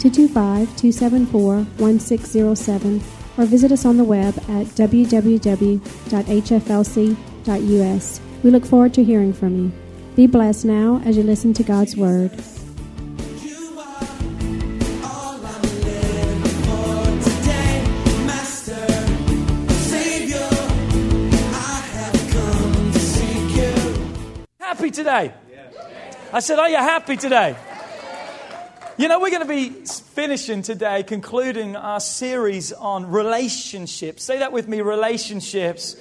225 274 1607 or visit us on the web at www.hflc.us. We look forward to hearing from you. Be blessed now as you listen to God's Word. You are all I'm living for today, Master, Savior. I have come to seek you. Happy today? I said, Are you happy today? You know, we're going to be finishing today, concluding our series on relationships. Say that with me relationships.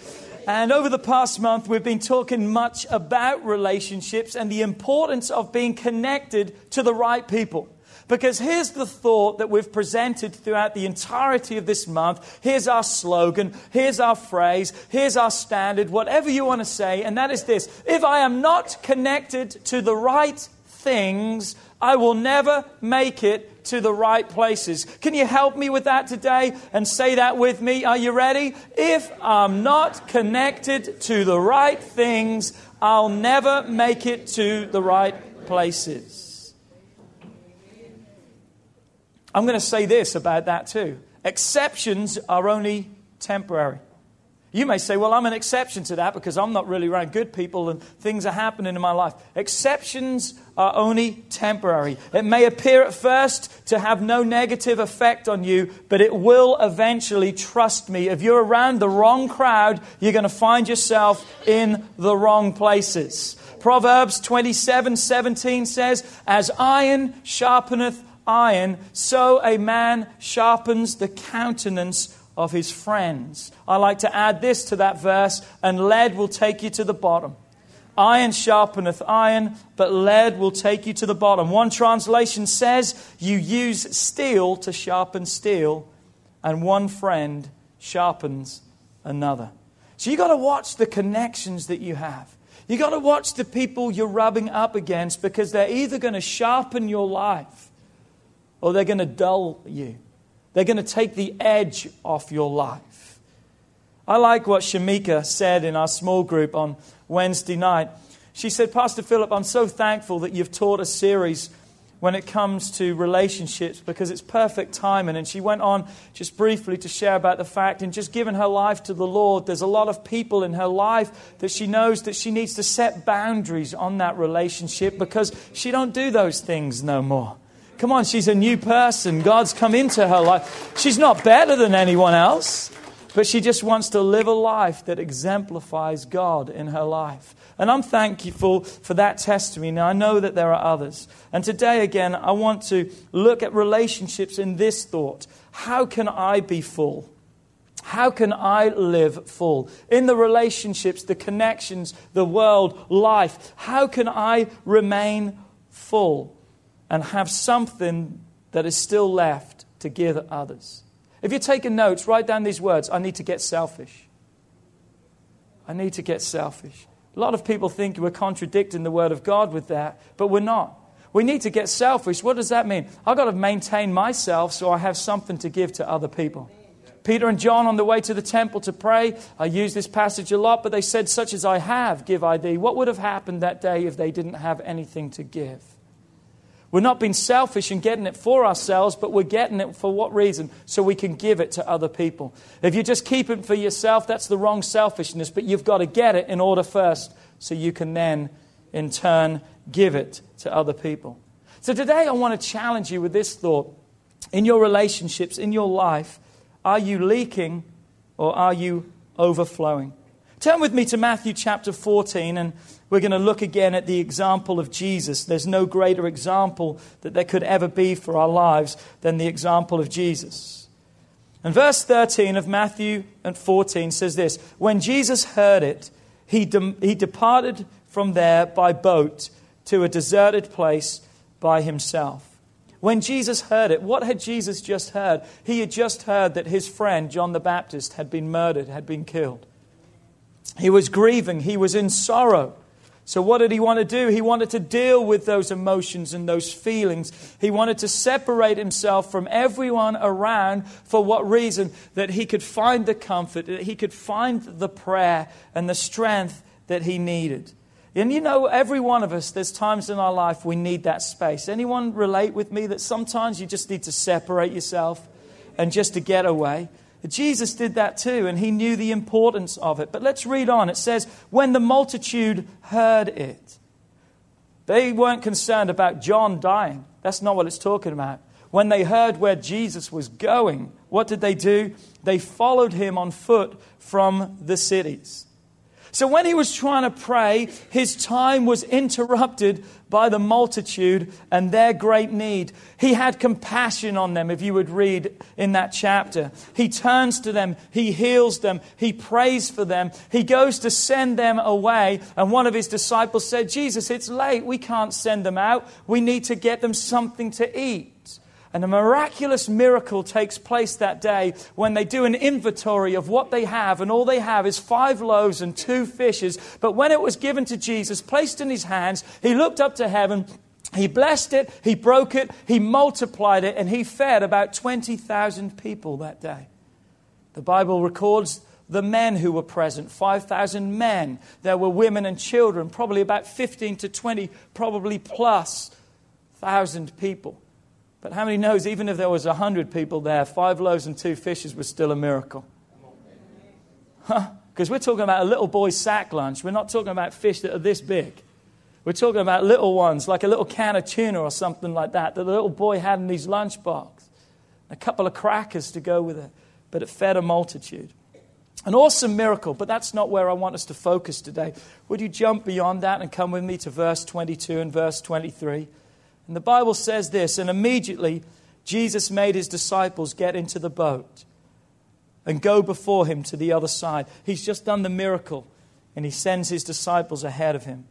And over the past month, we've been talking much about relationships and the importance of being connected to the right people. Because here's the thought that we've presented throughout the entirety of this month. Here's our slogan. Here's our phrase. Here's our standard, whatever you want to say. And that is this If I am not connected to the right things, I will never make it to the right places. Can you help me with that today and say that with me? Are you ready? If I'm not connected to the right things, I'll never make it to the right places. I'm going to say this about that too. Exceptions are only temporary. You may say, Well, I'm an exception to that because I'm not really around good people and things are happening in my life. Exceptions are only temporary. It may appear at first to have no negative effect on you, but it will eventually, trust me. If you're around the wrong crowd, you're going to find yourself in the wrong places. Proverbs 27 17 says, As iron sharpeneth iron, so a man sharpens the countenance of his friends. I like to add this to that verse, and lead will take you to the bottom. Iron sharpeneth iron, but lead will take you to the bottom. One translation says, You use steel to sharpen steel, and one friend sharpens another. So you've got to watch the connections that you have. You've got to watch the people you're rubbing up against because they're either going to sharpen your life or they're going to dull you. They're going to take the edge off your life. I like what Shamika said in our small group on Wednesday night. She said, Pastor Philip, I'm so thankful that you've taught a series when it comes to relationships because it's perfect timing. And she went on just briefly to share about the fact in just giving her life to the Lord, there's a lot of people in her life that she knows that she needs to set boundaries on that relationship because she don't do those things no more. Come on, she's a new person. God's come into her life. She's not better than anyone else, but she just wants to live a life that exemplifies God in her life. And I'm thankful for that testimony. Now, I know that there are others. And today, again, I want to look at relationships in this thought How can I be full? How can I live full? In the relationships, the connections, the world, life, how can I remain full? And have something that is still left to give others. If you're taking notes, write down these words I need to get selfish. I need to get selfish. A lot of people think we're contradicting the Word of God with that, but we're not. We need to get selfish. What does that mean? I've got to maintain myself so I have something to give to other people. Peter and John on the way to the temple to pray, I use this passage a lot, but they said, Such as I have, give I thee. What would have happened that day if they didn't have anything to give? We're not being selfish and getting it for ourselves, but we're getting it for what reason? So we can give it to other people. If you just keep it for yourself, that's the wrong selfishness, but you've got to get it in order first so you can then, in turn, give it to other people. So today I want to challenge you with this thought. In your relationships, in your life, are you leaking or are you overflowing? Turn with me to Matthew chapter 14 and we're going to look again at the example of Jesus. There's no greater example that there could ever be for our lives than the example of Jesus. And verse 13 of Matthew and 14 says this When Jesus heard it, he, de- he departed from there by boat to a deserted place by himself. When Jesus heard it, what had Jesus just heard? He had just heard that his friend, John the Baptist, had been murdered, had been killed. He was grieving, he was in sorrow. So, what did he want to do? He wanted to deal with those emotions and those feelings. He wanted to separate himself from everyone around. For what reason? That he could find the comfort, that he could find the prayer and the strength that he needed. And you know, every one of us, there's times in our life we need that space. Anyone relate with me that sometimes you just need to separate yourself and just to get away? Jesus did that too, and he knew the importance of it. But let's read on. It says, When the multitude heard it, they weren't concerned about John dying. That's not what it's talking about. When they heard where Jesus was going, what did they do? They followed him on foot from the cities. So when he was trying to pray, his time was interrupted by the multitude and their great need. He had compassion on them, if you would read in that chapter. He turns to them, he heals them, he prays for them, he goes to send them away. And one of his disciples said, Jesus, it's late. We can't send them out. We need to get them something to eat. And a miraculous miracle takes place that day when they do an inventory of what they have, and all they have is five loaves and two fishes. But when it was given to Jesus, placed in his hands, he looked up to heaven, he blessed it, he broke it, he multiplied it, and he fed about 20,000 people that day. The Bible records the men who were present 5,000 men. There were women and children, probably about 15 to 20, probably plus thousand people. But how many knows even if there was a hundred people there, five loaves and two fishes was still a miracle? Huh? Because we're talking about a little boy's sack lunch. We're not talking about fish that are this big. We're talking about little ones, like a little can of tuna or something like that, that the little boy had in his lunchbox. A couple of crackers to go with it. But it fed a multitude. An awesome miracle, but that's not where I want us to focus today. Would you jump beyond that and come with me to verse 22 and verse 23? And the Bible says this, and immediately Jesus made his disciples get into the boat and go before him to the other side. He's just done the miracle, and he sends his disciples ahead of him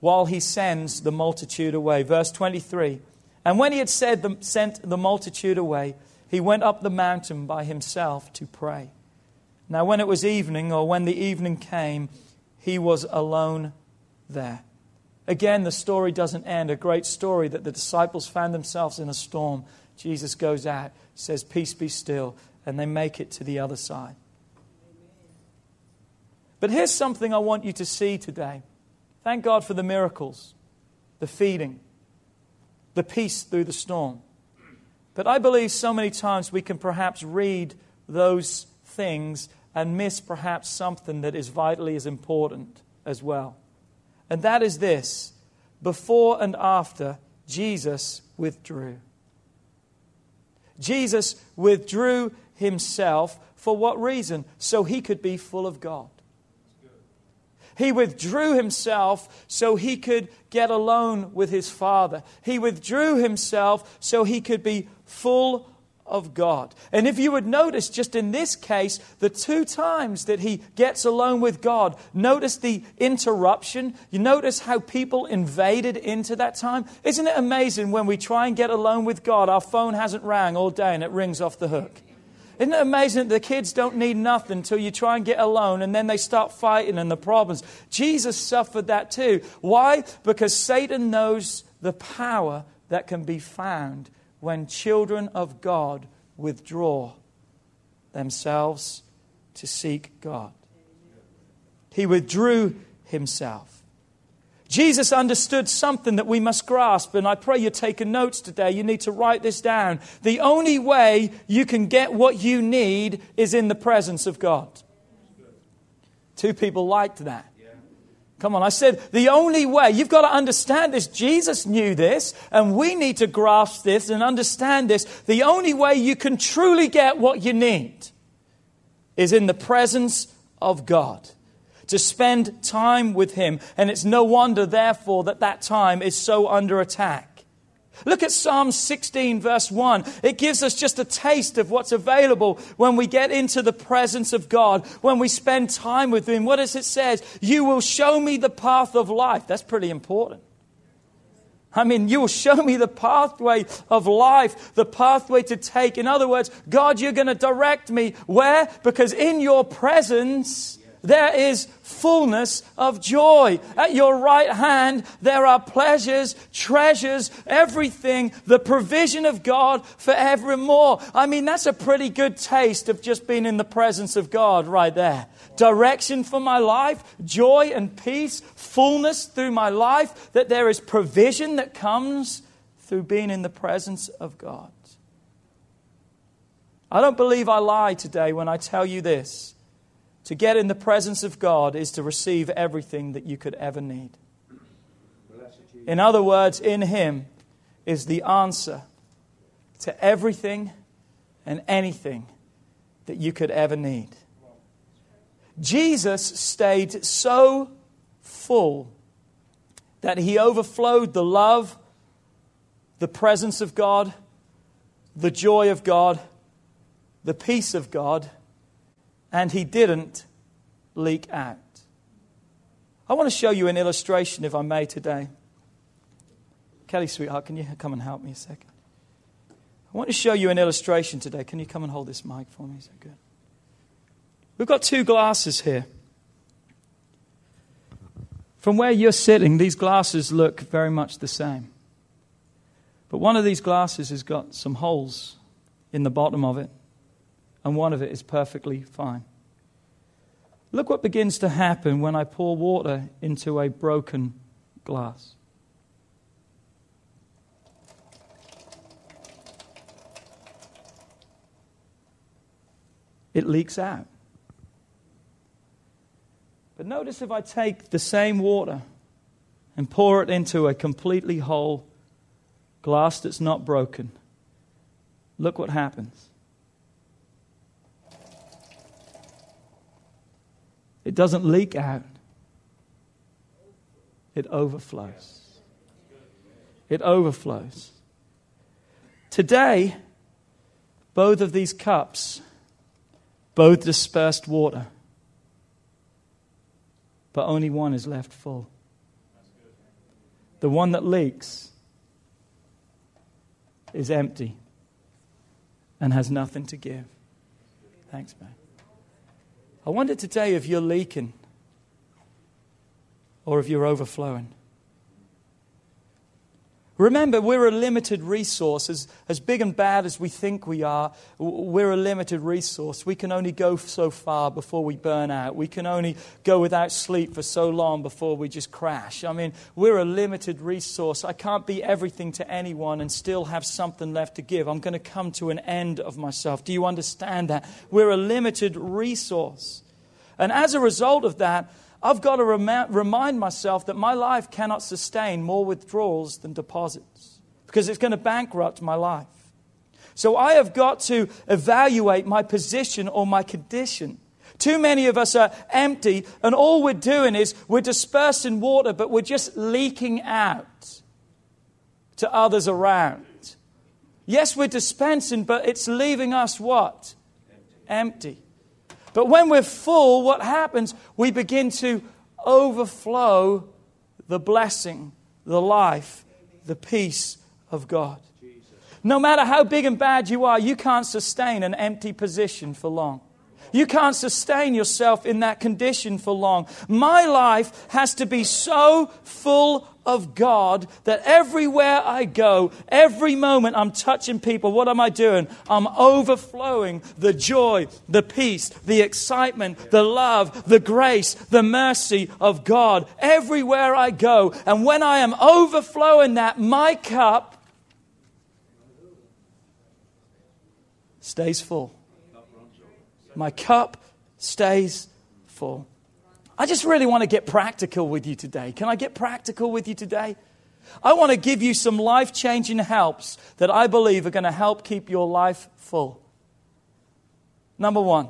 while he sends the multitude away. Verse 23 And when he had said the, sent the multitude away, he went up the mountain by himself to pray. Now, when it was evening, or when the evening came, he was alone there. Again, the story doesn't end. A great story that the disciples found themselves in a storm. Jesus goes out, says, Peace be still, and they make it to the other side. But here's something I want you to see today. Thank God for the miracles, the feeding, the peace through the storm. But I believe so many times we can perhaps read those things and miss perhaps something that is vitally as important as well. And that is this before and after, Jesus withdrew. Jesus withdrew himself for what reason? So he could be full of God. He withdrew himself so he could get alone with his Father. He withdrew himself so he could be full of God. And if you would notice, just in this case, the two times that he gets alone with God, notice the interruption. You notice how people invaded into that time. Isn't it amazing when we try and get alone with God, our phone hasn't rang all day and it rings off the hook? Isn't it amazing that the kids don't need nothing until you try and get alone and then they start fighting and the problems? Jesus suffered that too. Why? Because Satan knows the power that can be found when children of God withdraw themselves to seek God. He withdrew himself. Jesus understood something that we must grasp, and I pray you're taking notes today. You need to write this down. The only way you can get what you need is in the presence of God. Two people liked that. Come on, I said the only way, you've got to understand this. Jesus knew this, and we need to grasp this and understand this. The only way you can truly get what you need is in the presence of God, to spend time with Him. And it's no wonder, therefore, that that time is so under attack. Look at Psalm 16, verse 1. It gives us just a taste of what's available when we get into the presence of God, when we spend time with Him. What does it say? You will show me the path of life. That's pretty important. I mean, you will show me the pathway of life, the pathway to take. In other words, God, you're going to direct me. Where? Because in your presence, there is fullness of joy. At your right hand, there are pleasures, treasures, everything, the provision of God forevermore. I mean, that's a pretty good taste of just being in the presence of God right there direction for my life, joy and peace, fullness through my life, that there is provision that comes through being in the presence of God. I don't believe I lie today when I tell you this. To get in the presence of God is to receive everything that you could ever need. In other words, in Him is the answer to everything and anything that you could ever need. Jesus stayed so full that he overflowed the love, the presence of God, the joy of God, the peace of God, and he didn't leak out. I want to show you an illustration, if I may, today. Kelly, sweetheart, can you come and help me a second? I want to show you an illustration today. Can you come and hold this mic for me? Is that good? We've got two glasses here. From where you're sitting, these glasses look very much the same. But one of these glasses has got some holes in the bottom of it, and one of it is perfectly fine. Look what begins to happen when I pour water into a broken glass. It leaks out. But notice if I take the same water and pour it into a completely whole glass that's not broken, look what happens. It doesn't leak out, it overflows. It overflows. Today, both of these cups both dispersed water but only one is left full. The one that leaks is empty and has nothing to give. Thanks, man. I wonder today if you're leaking or if you're overflowing. Remember, we're a limited resource. As, as big and bad as we think we are, we're a limited resource. We can only go so far before we burn out. We can only go without sleep for so long before we just crash. I mean, we're a limited resource. I can't be everything to anyone and still have something left to give. I'm going to come to an end of myself. Do you understand that? We're a limited resource. And as a result of that, I've got to rem- remind myself that my life cannot sustain more withdrawals than deposits because it's going to bankrupt my life. So I have got to evaluate my position or my condition. Too many of us are empty, and all we're doing is we're dispersing water, but we're just leaking out to others around. Yes, we're dispensing, but it's leaving us what? Empty. empty. But when we're full, what happens? We begin to overflow the blessing, the life, the peace of God. No matter how big and bad you are, you can't sustain an empty position for long. You can't sustain yourself in that condition for long. My life has to be so full of God that everywhere I go, every moment I'm touching people, what am I doing? I'm overflowing the joy, the peace, the excitement, the love, the grace, the mercy of God everywhere I go. And when I am overflowing that, my cup stays full. My cup stays full. I just really want to get practical with you today. Can I get practical with you today? I want to give you some life changing helps that I believe are going to help keep your life full. Number one,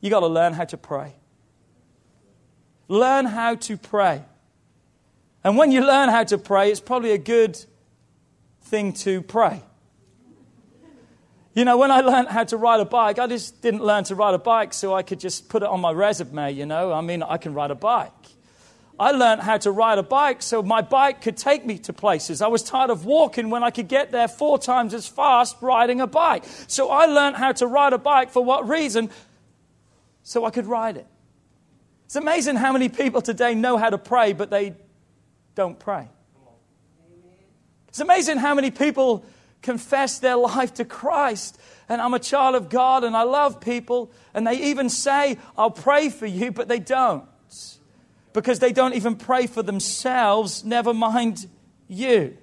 you got to learn how to pray. Learn how to pray. And when you learn how to pray, it's probably a good thing to pray. You know, when I learned how to ride a bike, I just didn't learn to ride a bike so I could just put it on my resume, you know. I mean, I can ride a bike. I learned how to ride a bike so my bike could take me to places. I was tired of walking when I could get there four times as fast riding a bike. So I learned how to ride a bike for what reason? So I could ride it. It's amazing how many people today know how to pray, but they don't pray. It's amazing how many people confess their life to Christ and I'm a child of God and I love people, and they even say, I'll pray for you, but they don't because they don't even pray for themselves, never mind you.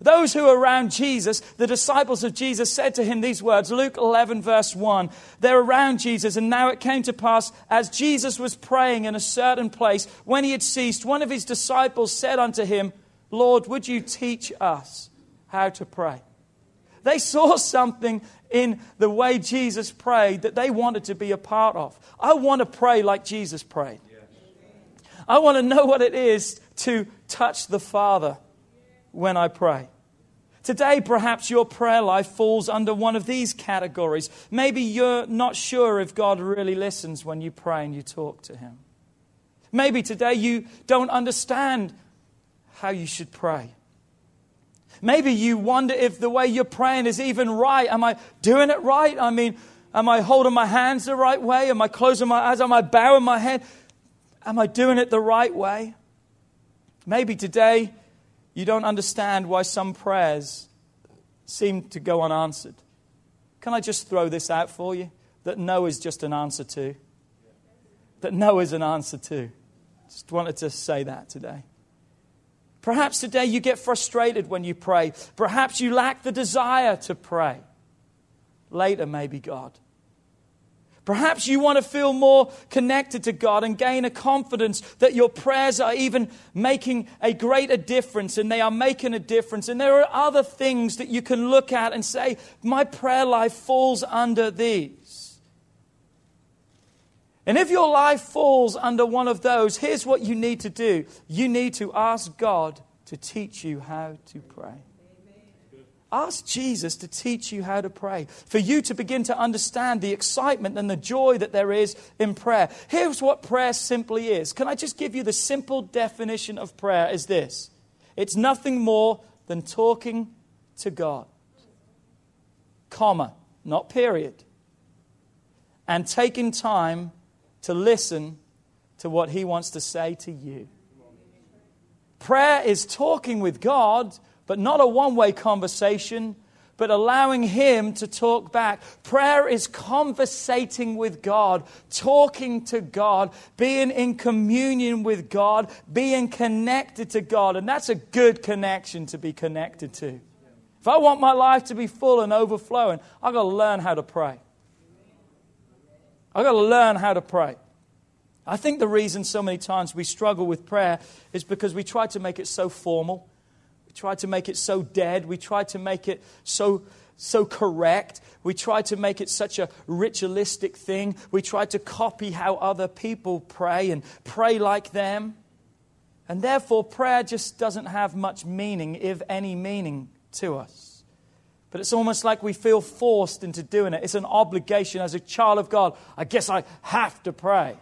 Those who were around Jesus, the disciples of Jesus, said to him these words Luke 11, verse 1. They're around Jesus, and now it came to pass, as Jesus was praying in a certain place, when he had ceased, one of his disciples said unto him, Lord, would you teach us how to pray? They saw something in the way Jesus prayed that they wanted to be a part of. I want to pray like Jesus prayed. I want to know what it is to touch the Father when I pray. Today, perhaps your prayer life falls under one of these categories. Maybe you're not sure if God really listens when you pray and you talk to Him. Maybe today you don't understand how you should pray. Maybe you wonder if the way you're praying is even right. Am I doing it right? I mean, am I holding my hands the right way? Am I closing my eyes? Am I bowing my head? Am I doing it the right way? Maybe today you don't understand why some prayers seem to go unanswered. Can I just throw this out for you? That no is just an answer to. That no is an answer to. Just wanted to say that today. Perhaps today you get frustrated when you pray. Perhaps you lack the desire to pray. Later, maybe God. Perhaps you want to feel more connected to God and gain a confidence that your prayers are even making a greater difference and they are making a difference. And there are other things that you can look at and say, My prayer life falls under these. And if your life falls under one of those, here's what you need to do you need to ask God to teach you how to pray. Ask Jesus to teach you how to pray, for you to begin to understand the excitement and the joy that there is in prayer. Here's what prayer simply is. Can I just give you the simple definition of prayer is this. It's nothing more than talking to God. Comma, not period. And taking time to listen to what he wants to say to you. Prayer is talking with God but not a one way conversation, but allowing Him to talk back. Prayer is conversating with God, talking to God, being in communion with God, being connected to God. And that's a good connection to be connected to. If I want my life to be full and overflowing, I've got to learn how to pray. I've got to learn how to pray. I think the reason so many times we struggle with prayer is because we try to make it so formal We try to make it so dead. We try to make it so, so correct. We try to make it such a ritualistic thing. We try to copy how other people pray and pray like them. And therefore, prayer just doesn't have much meaning, if any meaning, to us. But it's almost like we feel forced into doing it. It's an obligation as a child of God. I guess I have to pray.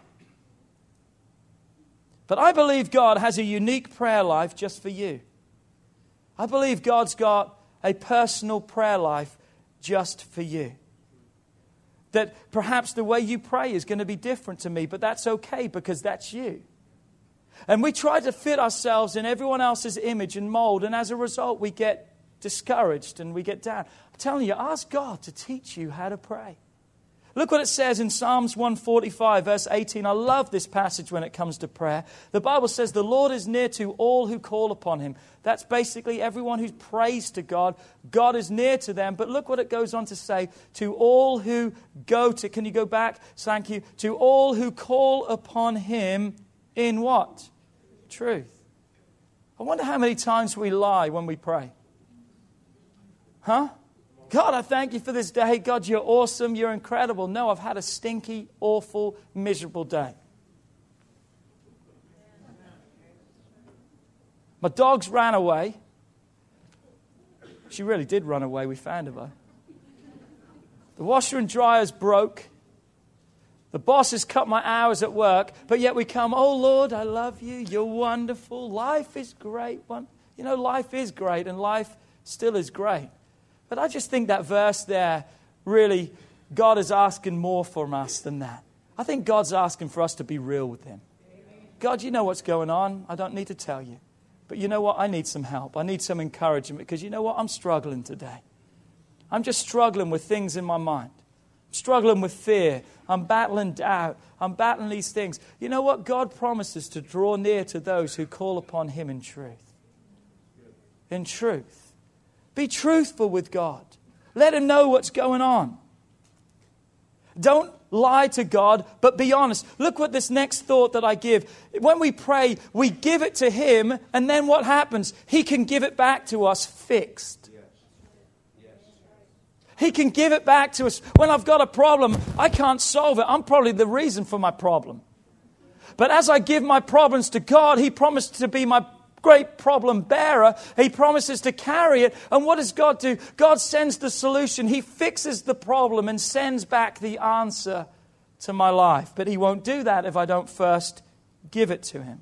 But I believe God has a unique prayer life just for you. I believe God's got a personal prayer life just for you. That perhaps the way you pray is going to be different to me, but that's okay because that's you. And we try to fit ourselves in everyone else's image and mold, and as a result, we get discouraged and we get down. I'm telling you, ask God to teach you how to pray. Look what it says in Psalms 145, verse 18. I love this passage when it comes to prayer. The Bible says, The Lord is near to all who call upon him. That's basically everyone who prays to God. God is near to them. But look what it goes on to say to all who go to, can you go back? Thank you. To all who call upon him in what? Truth. I wonder how many times we lie when we pray. Huh? God, I thank you for this day. God, you're awesome. You're incredible. No, I've had a stinky, awful, miserable day. My dogs ran away. She really did run away. We found her, though. The washer and dryer's broke. The boss has cut my hours at work, but yet we come, oh Lord, I love you. You're wonderful. Life is great. You know, life is great, and life still is great. But I just think that verse there really, God is asking more from us than that. I think God's asking for us to be real with Him. God, you know what's going on. I don't need to tell you. But you know what? I need some help. I need some encouragement because you know what? I'm struggling today. I'm just struggling with things in my mind. I'm struggling with fear. I'm battling doubt. I'm battling these things. You know what? God promises to draw near to those who call upon Him in truth. In truth. Be truthful with God. Let Him know what's going on. Don't lie to God, but be honest. Look what this next thought that I give. When we pray, we give it to Him, and then what happens? He can give it back to us fixed. He can give it back to us. When I've got a problem, I can't solve it. I'm probably the reason for my problem. But as I give my problems to God, He promised to be my great problem bearer. He promises to carry it. And what does God do? God sends the solution. He fixes the problem and sends back the answer to my life. But He won't do that if I don't first give it to Him.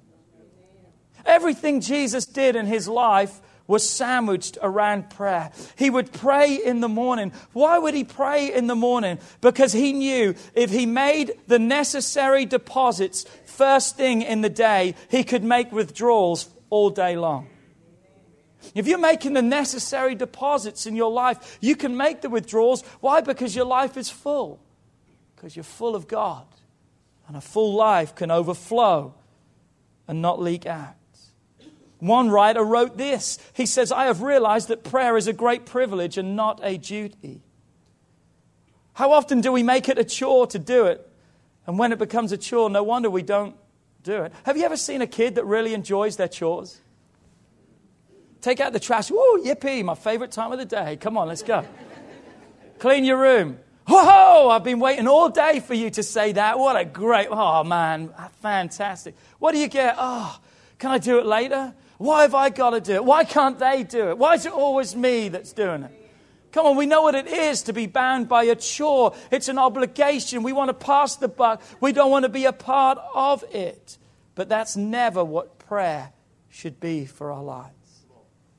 Everything Jesus did in His life was sandwiched around prayer. He would pray in the morning. Why would he pray in the morning? Because he knew if he made the necessary deposits first thing in the day, he could make withdrawals all day long. If you're making the necessary deposits in your life, you can make the withdrawals. Why? Because your life is full. Because you're full of God. And a full life can overflow and not leak out. One writer wrote this. He says, I have realized that prayer is a great privilege and not a duty. How often do we make it a chore to do it? And when it becomes a chore, no wonder we don't do it. Have you ever seen a kid that really enjoys their chores? Take out the trash. Woo, yippee, my favorite time of the day. Come on, let's go. Clean your room. Whoa, I've been waiting all day for you to say that. What a great, oh man, fantastic. What do you get? Oh, can I do it later? Why have I got to do it? Why can't they do it? Why is it always me that's doing it? Come on, we know what it is to be bound by a chore. It's an obligation. We want to pass the buck. We don't want to be a part of it. But that's never what prayer should be for our lives.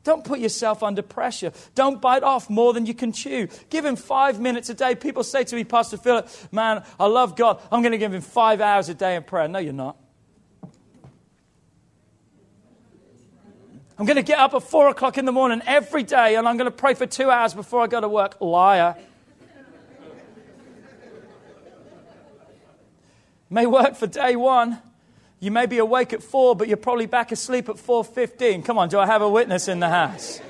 Don't put yourself under pressure. Don't bite off more than you can chew. Give him five minutes a day. People say to me, Pastor Philip, man, I love God. I'm going to give him five hours a day in prayer. No, you're not. I'm going to get up at four o'clock in the morning every day and I'm going to pray for two hours before I go to work. Liar. May work for day one. You may be awake at four, but you're probably back asleep at 4.15. Come on, do I have a witness in the house?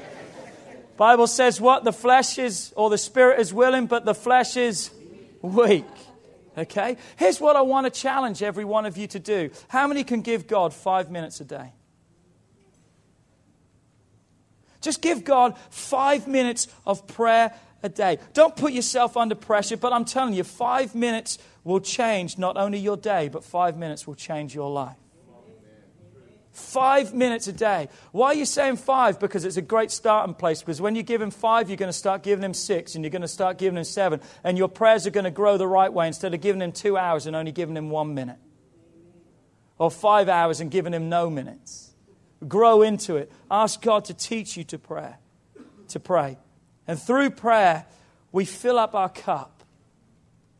Bible says what? The flesh is, or the spirit is willing, but the flesh is weak. Okay? Here's what I want to challenge every one of you to do. How many can give God five minutes a day? Just give God five minutes of prayer a day. Don't put yourself under pressure, but I'm telling you, five minutes will change not only your day, but five minutes will change your life. Five minutes a day. Why are you saying five? Because it's a great starting place. Because when you give him five, you're going to start giving him six, and you're going to start giving him seven. And your prayers are going to grow the right way instead of giving him two hours and only giving him one minute. Or five hours and giving him no minutes. Grow into it. Ask God to teach you to pray, to pray. And through prayer, we fill up our cup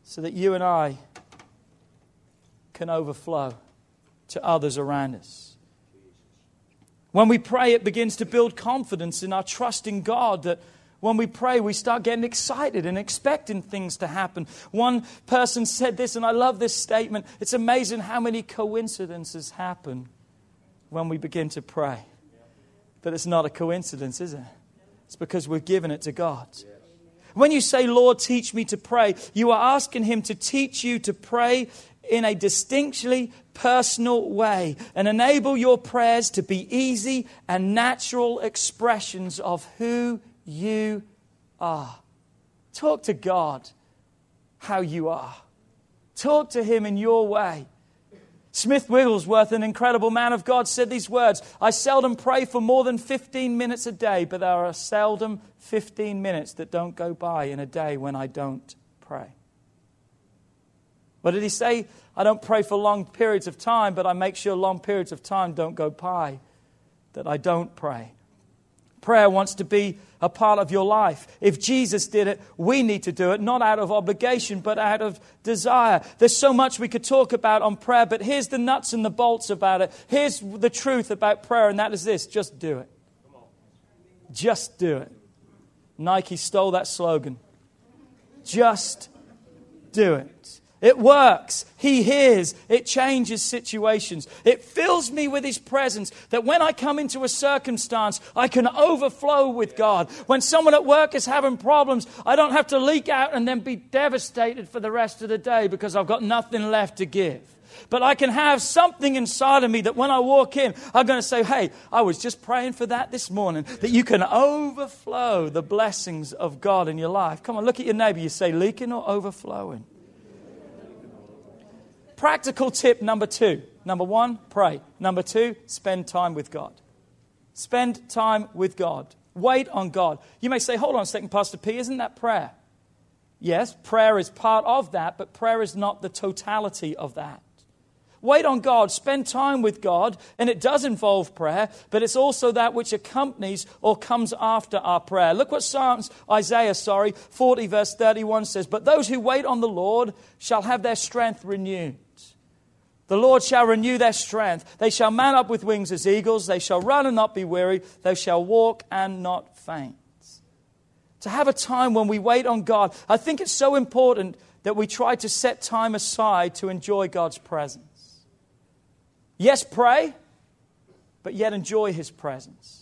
so that you and I can overflow to others around us. When we pray, it begins to build confidence in our trust in God that when we pray, we start getting excited and expecting things to happen. One person said this, and I love this statement. It's amazing how many coincidences happen when we begin to pray. But it's not a coincidence, is it? It's because we've given it to God. When you say, Lord, teach me to pray, you are asking Him to teach you to pray in a distinctly personal way and enable your prayers to be easy and natural expressions of who you are. Talk to God how you are. Talk to Him in your way. Smith Wigglesworth, an incredible man of God, said these words I seldom pray for more than 15 minutes a day, but there are seldom 15 minutes that don't go by in a day when I don't pray. What did he say? I don't pray for long periods of time, but I make sure long periods of time don't go by, that I don't pray. Prayer wants to be a part of your life. If Jesus did it, we need to do it, not out of obligation, but out of desire. There's so much we could talk about on prayer, but here's the nuts and the bolts about it. Here's the truth about prayer, and that is this just do it. Just do it. Nike stole that slogan. Just do it. It works. He hears. It changes situations. It fills me with His presence that when I come into a circumstance, I can overflow with God. When someone at work is having problems, I don't have to leak out and then be devastated for the rest of the day because I've got nothing left to give. But I can have something inside of me that when I walk in, I'm going to say, Hey, I was just praying for that this morning, that you can overflow the blessings of God in your life. Come on, look at your neighbor. You say, leaking or overflowing? Practical tip number two. Number one, pray. Number two, spend time with God. Spend time with God. Wait on God. You may say, hold on a second, Pastor P, isn't that prayer? Yes, prayer is part of that, but prayer is not the totality of that. Wait on God, spend time with God, and it does involve prayer, but it's also that which accompanies or comes after our prayer. Look what Psalms, Isaiah, sorry, 40 verse 31 says, But those who wait on the Lord shall have their strength renewed. The Lord shall renew their strength. They shall mount up with wings as eagles. They shall run and not be weary. They shall walk and not faint. To have a time when we wait on God, I think it's so important that we try to set time aside to enjoy God's presence. Yes, pray, but yet enjoy His presence.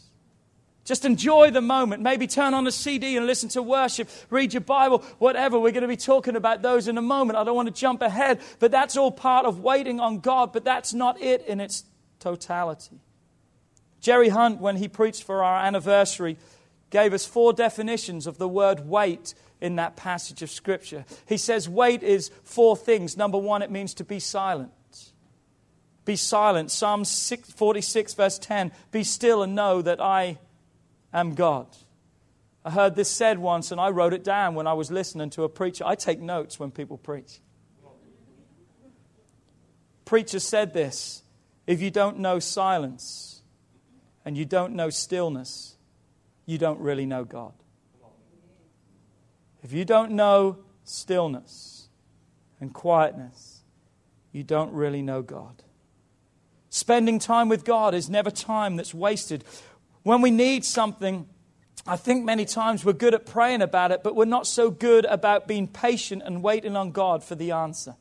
Just enjoy the moment. Maybe turn on a CD and listen to worship, read your Bible, whatever. We're going to be talking about those in a moment. I don't want to jump ahead, but that's all part of waiting on God, but that's not it in its totality. Jerry Hunt, when he preached for our anniversary, gave us four definitions of the word wait in that passage of Scripture. He says wait is four things. Number one, it means to be silent. Be silent. Psalm 46, verse 10 Be still and know that I am God. I heard this said once and I wrote it down when I was listening to a preacher. I take notes when people preach. Preacher said this if you don't know silence and you don't know stillness, you don't really know God. If you don't know stillness and quietness, you don't really know God. Spending time with God is never time that's wasted. When we need something, I think many times we're good at praying about it, but we're not so good about being patient and waiting on God for the answer.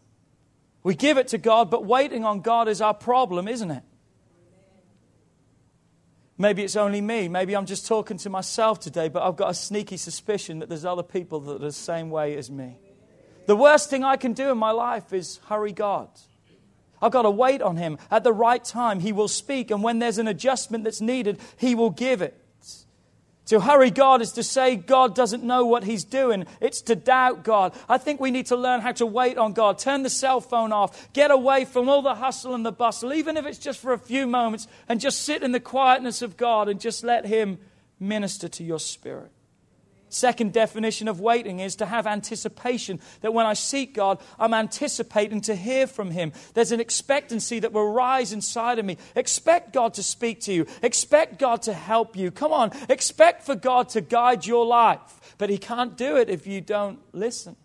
We give it to God, but waiting on God is our problem, isn't it? Maybe it's only me. Maybe I'm just talking to myself today, but I've got a sneaky suspicion that there's other people that are the same way as me. The worst thing I can do in my life is hurry God. I've got to wait on Him. At the right time, He will speak, and when there's an adjustment that's needed, He will give it. To hurry God is to say God doesn't know what He's doing. It's to doubt God. I think we need to learn how to wait on God. Turn the cell phone off. Get away from all the hustle and the bustle, even if it's just for a few moments, and just sit in the quietness of God and just let Him minister to your spirit. Second definition of waiting is to have anticipation. That when I seek God, I'm anticipating to hear from Him. There's an expectancy that will rise inside of me. Expect God to speak to you. Expect God to help you. Come on. Expect for God to guide your life. But He can't do it if you don't listen,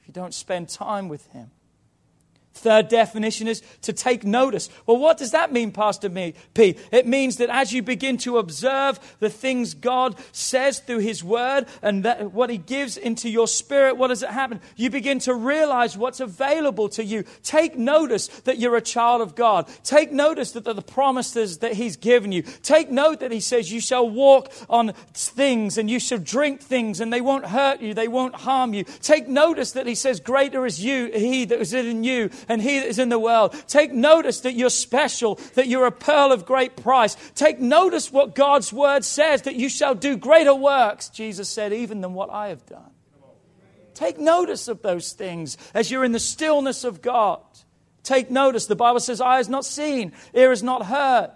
if you don't spend time with Him. Third definition is to take notice. Well, what does that mean, Pastor P? It means that as you begin to observe the things God says through His Word and what He gives into your spirit, what does it happen? You begin to realize what's available to you. Take notice that you're a child of God. Take notice that the promises that He's given you. Take note that He says you shall walk on things and you shall drink things and they won't hurt you, they won't harm you. Take notice that He says, Greater is you, He that is in you and he that is in the world. Take notice that you're special, that you're a pearl of great price. Take notice what God's word says, that you shall do greater works, Jesus said, even than what I have done. Take notice of those things as you're in the stillness of God. Take notice. The Bible says, Eye has not seen, ear has not heard.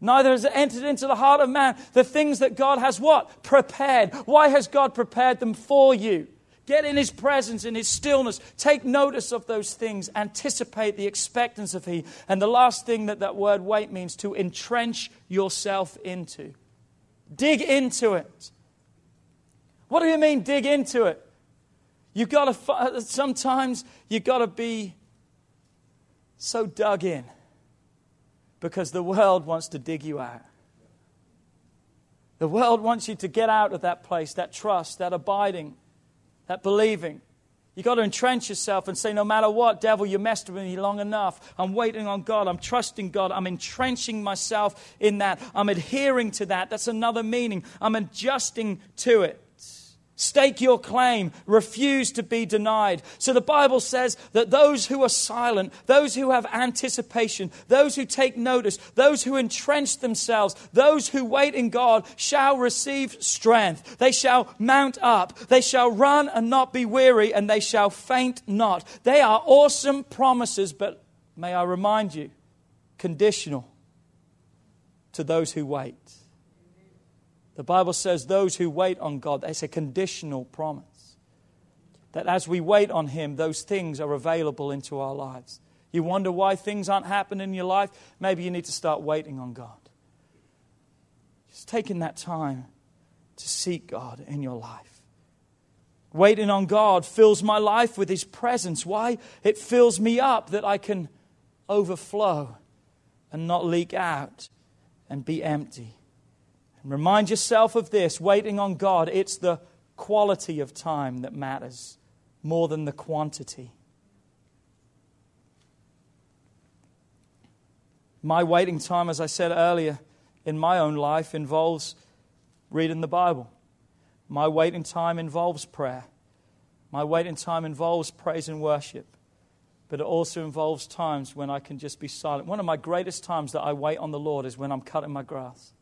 Neither has it entered into the heart of man the things that God has what? Prepared. Why has God prepared them for you? Get in his presence, in his stillness. Take notice of those things. Anticipate the expectance of he. And the last thing that that word wait means to entrench yourself into. Dig into it. What do you mean, dig into it? You've got to, sometimes you've got to be so dug in because the world wants to dig you out. The world wants you to get out of that place, that trust, that abiding, that believing. You've got to entrench yourself and say, no matter what, devil, you messed with me long enough. I'm waiting on God. I'm trusting God. I'm entrenching myself in that. I'm adhering to that. That's another meaning. I'm adjusting to it. Stake your claim. Refuse to be denied. So the Bible says that those who are silent, those who have anticipation, those who take notice, those who entrench themselves, those who wait in God shall receive strength. They shall mount up. They shall run and not be weary, and they shall faint not. They are awesome promises, but may I remind you, conditional to those who wait. The Bible says those who wait on God, it's a conditional promise. That as we wait on Him, those things are available into our lives. You wonder why things aren't happening in your life? Maybe you need to start waiting on God. Just taking that time to seek God in your life. Waiting on God fills my life with His presence. Why? It fills me up that I can overflow and not leak out and be empty. And remind yourself of this waiting on God, it's the quality of time that matters more than the quantity. My waiting time, as I said earlier, in my own life involves reading the Bible. My waiting time involves prayer. My waiting time involves praise and worship. But it also involves times when I can just be silent. One of my greatest times that I wait on the Lord is when I'm cutting my grass.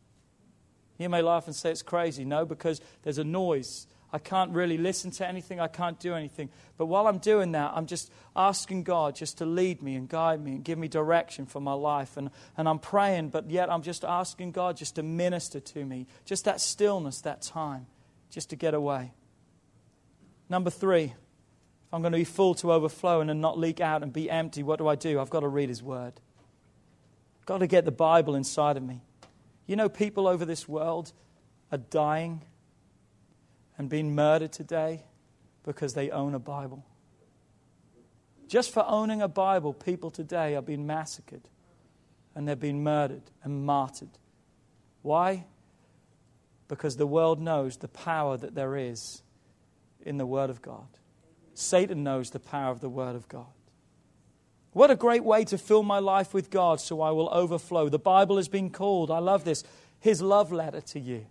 You may laugh and say it's crazy. No, because there's a noise. I can't really listen to anything. I can't do anything. But while I'm doing that, I'm just asking God just to lead me and guide me and give me direction for my life. And, and I'm praying, but yet I'm just asking God just to minister to me. Just that stillness, that time, just to get away. Number three, if I'm going to be full to overflowing and not leak out and be empty, what do I do? I've got to read His Word. I've got to get the Bible inside of me. You know, people over this world are dying and being murdered today because they own a Bible. Just for owning a Bible, people today are being massacred and they're being murdered and martyred. Why? Because the world knows the power that there is in the Word of God. Satan knows the power of the Word of God. What a great way to fill my life with God so I will overflow. The Bible has been called, I love this, his love letter to you.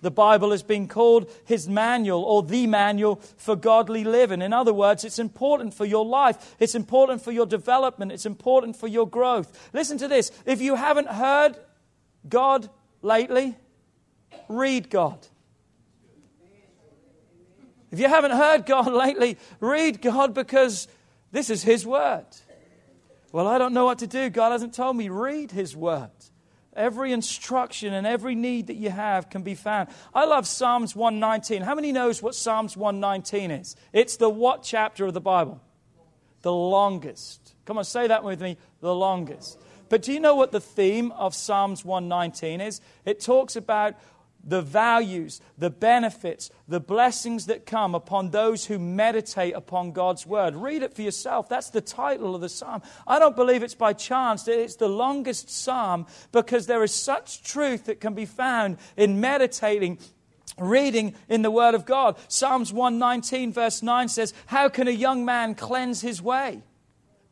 The Bible has been called his manual or the manual for godly living. In other words, it's important for your life, it's important for your development, it's important for your growth. Listen to this if you haven't heard God lately, read God. If you haven't heard God lately, read God because this is His Word. Well, I don't know what to do. God hasn't told me. Read His Word. Every instruction and every need that you have can be found. I love Psalms 119. How many knows what Psalms 119 is? It's the what chapter of the Bible? The longest. Come on, say that with me. The longest. But do you know what the theme of Psalms 119 is? It talks about the values, the benefits, the blessings that come upon those who meditate upon God's word. Read it for yourself. That's the title of the psalm. I don't believe it's by chance. That it's the longest psalm because there is such truth that can be found in meditating reading in the Word of God. Psalms 119, verse 9 says, How can a young man cleanse his way?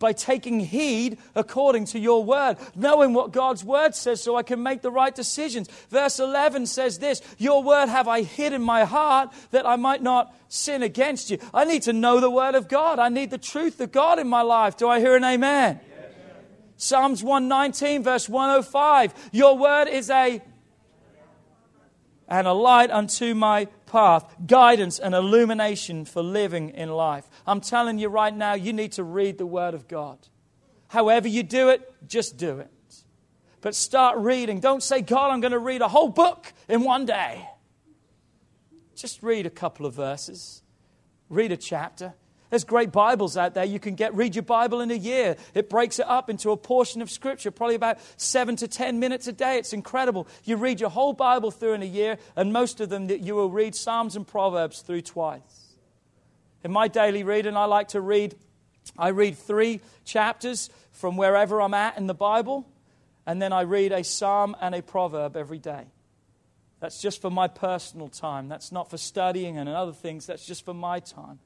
By taking heed according to your word, knowing what God's word says so I can make the right decisions. Verse 11 says this Your word have I hid in my heart that I might not sin against you. I need to know the word of God. I need the truth of God in my life. Do I hear an amen? Psalms 119, verse 105 Your word is a and a light unto my path, guidance and illumination for living in life. I'm telling you right now, you need to read the Word of God. However you do it, just do it. But start reading. Don't say, God, I'm going to read a whole book in one day. Just read a couple of verses. Read a chapter. There's great Bibles out there. You can get read your Bible in a year. It breaks it up into a portion of Scripture, probably about seven to ten minutes a day. It's incredible. You read your whole Bible through in a year, and most of them that you will read Psalms and Proverbs through twice. In my daily reading, I like to read. I read three chapters from wherever I'm at in the Bible, and then I read a psalm and a proverb every day. That's just for my personal time. That's not for studying and other things. That's just for my time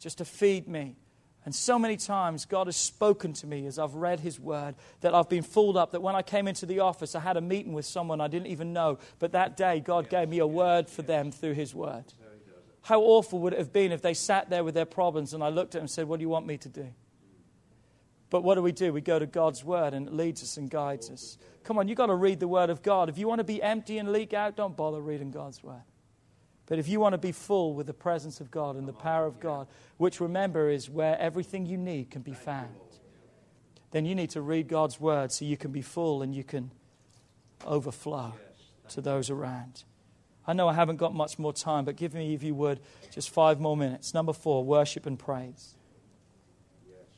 just to feed me. And so many times God has spoken to me as I've read His Word that I've been fooled up. That when I came into the office, I had a meeting with someone I didn't even know. But that day, God gave me a word for them through His Word. How awful would it have been if they sat there with their problems and I looked at them and said, What do you want me to do? But what do we do? We go to God's Word and it leads us and guides us. Come on, you've got to read the Word of God. If you want to be empty and leak out, don't bother reading God's Word. But if you want to be full with the presence of God and the power of God, which remember is where everything you need can be found, then you need to read God's word so you can be full and you can overflow to those around. I know I haven't got much more time, but give me, if you would, just five more minutes. Number four, worship and praise.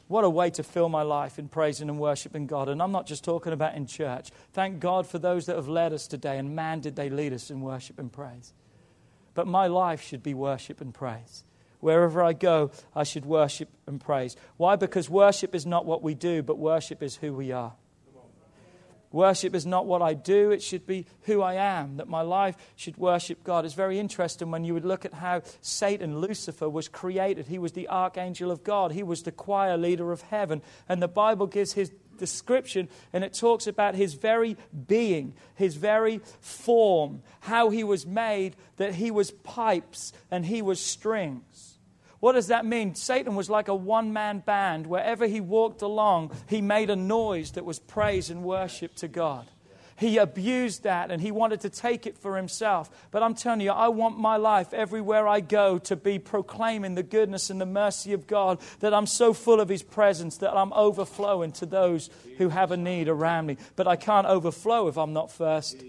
What a way to fill my life in praising and worshiping God. And I'm not just talking about in church. Thank God for those that have led us today, and man, did they lead us in worship and praise. But my life should be worship and praise. Wherever I go, I should worship and praise. Why? Because worship is not what we do, but worship is who we are. Worship is not what I do, it should be who I am, that my life should worship God. It's very interesting when you would look at how Satan, Lucifer, was created. He was the archangel of God, he was the choir leader of heaven. And the Bible gives his description, and it talks about his very being, his very form, how he was made, that he was pipes and he was strings. What does that mean? Satan was like a one man band. Wherever he walked along, he made a noise that was praise and worship to God. He abused that and he wanted to take it for himself. But I'm telling you, I want my life everywhere I go to be proclaiming the goodness and the mercy of God, that I'm so full of his presence that I'm overflowing to those who have a need around me. But I can't overflow if I'm not first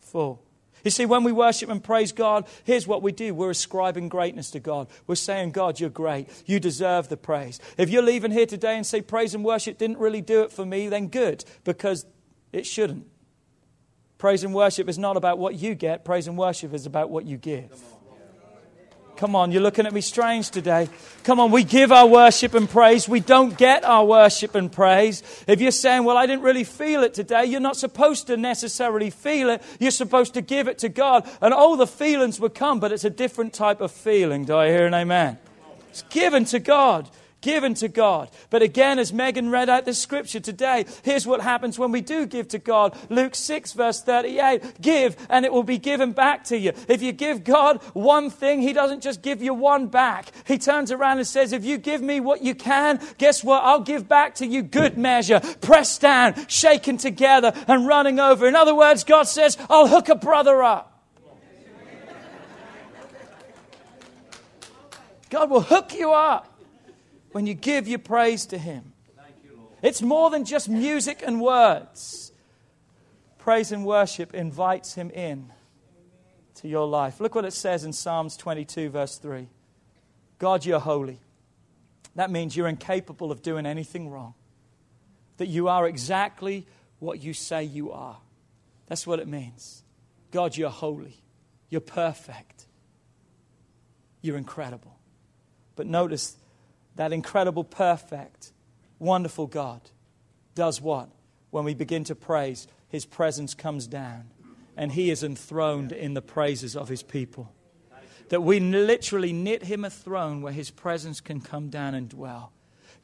full. You see, when we worship and praise God, here's what we do. We're ascribing greatness to God. We're saying, God, you're great. You deserve the praise. If you're leaving here today and say praise and worship didn't really do it for me, then good, because it shouldn't. Praise and worship is not about what you get, praise and worship is about what you give. Come on, you're looking at me strange today. Come on, we give our worship and praise. We don't get our worship and praise. If you're saying, well, I didn't really feel it today, you're not supposed to necessarily feel it. You're supposed to give it to God. And all the feelings will come, but it's a different type of feeling. Do I hear an amen? It's given to God given to God. But again, as Megan read out the scripture today, here's what happens when we do give to God. Luke 6, verse 38 Give, and it will be given back to you. If you give God one thing, He doesn't just give you one back. He turns around and says, If you give me what you can, guess what? I'll give back to you good measure, pressed down, shaken together, and running over. In other words, God says, I'll hook a brother up. God will hook you up when you give your praise to Him. It's more than just music and words. Praise and worship invites Him in to your life. Look what it says in Psalms 22, verse 3 God, you're holy. That means you're incapable of doing anything wrong, that you are exactly what you say you are. That's what it means. God, you're holy. You're perfect. You're incredible. But notice that incredible, perfect, wonderful God does what? When we begin to praise, his presence comes down and he is enthroned in the praises of his people. That we literally knit him a throne where his presence can come down and dwell.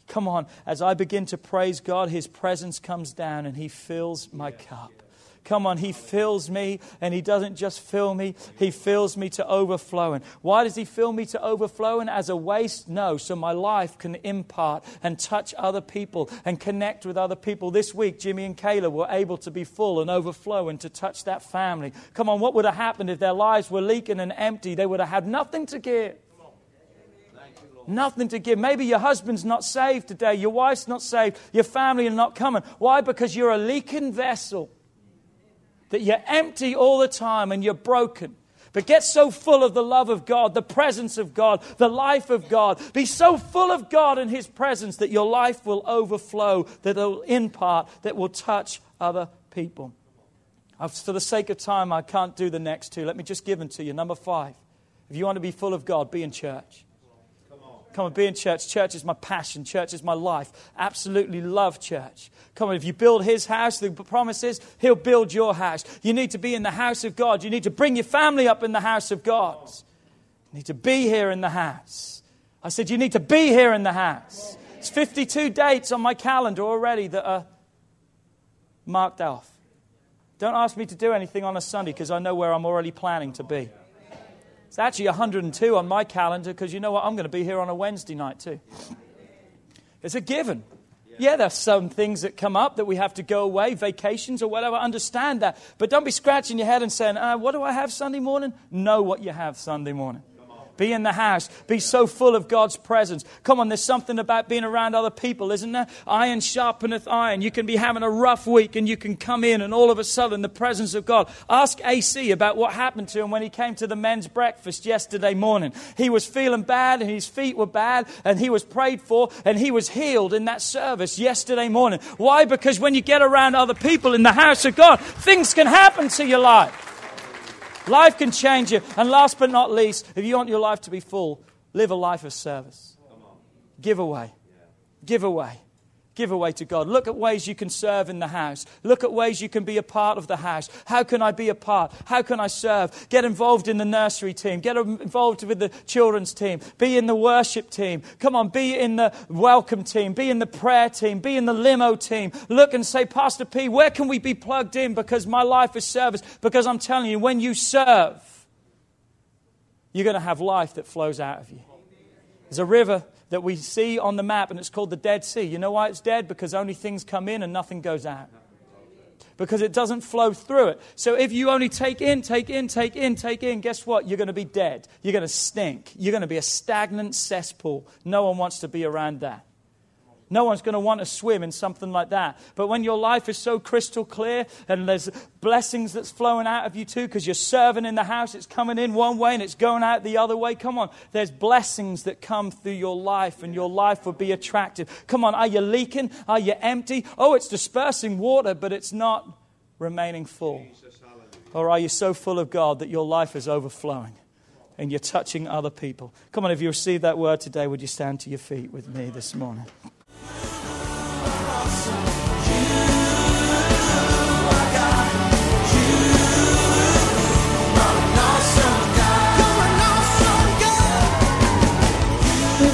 Come on, as I begin to praise God, his presence comes down and he fills my cup. Come on, He fills me, and He doesn't just fill me, He fills me to overflowing. Why does He fill me to overflowing? As a waste? No, so my life can impart and touch other people and connect with other people. This week, Jimmy and Kayla were able to be full and overflowing to touch that family. Come on, what would have happened if their lives were leaking and empty? They would have had nothing to give nothing to give. Maybe your husband's not saved today, your wife's not saved, your family are not coming. Why? Because you're a leaking vessel that you're empty all the time and you're broken. But get so full of the love of God, the presence of God, the life of God. Be so full of God and His presence that your life will overflow, that will impart, that will touch other people. For the sake of time, I can't do the next two. Let me just give them to you. Number five. If you want to be full of God, be in church. Come and be in church. Church is my passion. Church is my life. Absolutely love church. Come on, if you build his house, the promise is he'll build your house. You need to be in the house of God. You need to bring your family up in the house of God. You need to be here in the house. I said, You need to be here in the house. It's 52 dates on my calendar already that are marked off. Don't ask me to do anything on a Sunday because I know where I'm already planning to be. It's actually 102 on my calendar because you know what? I'm going to be here on a Wednesday night too. It's a given. Yeah, there's some things that come up that we have to go away, vacations or whatever. Understand that. But don't be scratching your head and saying, uh, What do I have Sunday morning? Know what you have Sunday morning. Be in the house. Be so full of God's presence. Come on, there's something about being around other people, isn't there? Iron sharpeneth iron. You can be having a rough week and you can come in and all of a sudden the presence of God. Ask AC about what happened to him when he came to the men's breakfast yesterday morning. He was feeling bad and his feet were bad and he was prayed for and he was healed in that service yesterday morning. Why? Because when you get around other people in the house of God, things can happen to your life. Life can change you. And last but not least, if you want your life to be full, live a life of service. Give away. Give away. Give away to God. Look at ways you can serve in the house. Look at ways you can be a part of the house. How can I be a part? How can I serve? Get involved in the nursery team. Get involved with the children's team. Be in the worship team. Come on, be in the welcome team. Be in the prayer team. Be in the limo team. Look and say, Pastor P, where can we be plugged in? Because my life is service. Because I'm telling you, when you serve, you're going to have life that flows out of you. There's a river that we see on the map, and it's called the Dead Sea. You know why it's dead? Because only things come in and nothing goes out. Because it doesn't flow through it. So if you only take in, take in, take in, take in, guess what? You're going to be dead. You're going to stink. You're going to be a stagnant cesspool. No one wants to be around that. No one's going to want to swim in something like that. But when your life is so crystal clear and there's blessings that's flowing out of you too, because you're serving in the house, it's coming in one way and it's going out the other way. Come on, there's blessings that come through your life and your life will be attractive. Come on, are you leaking? Are you empty? Oh, it's dispersing water, but it's not remaining full. Or are you so full of God that your life is overflowing? and you're touching other people. Come on, if you receive that word today, would you stand to your feet with me this morning?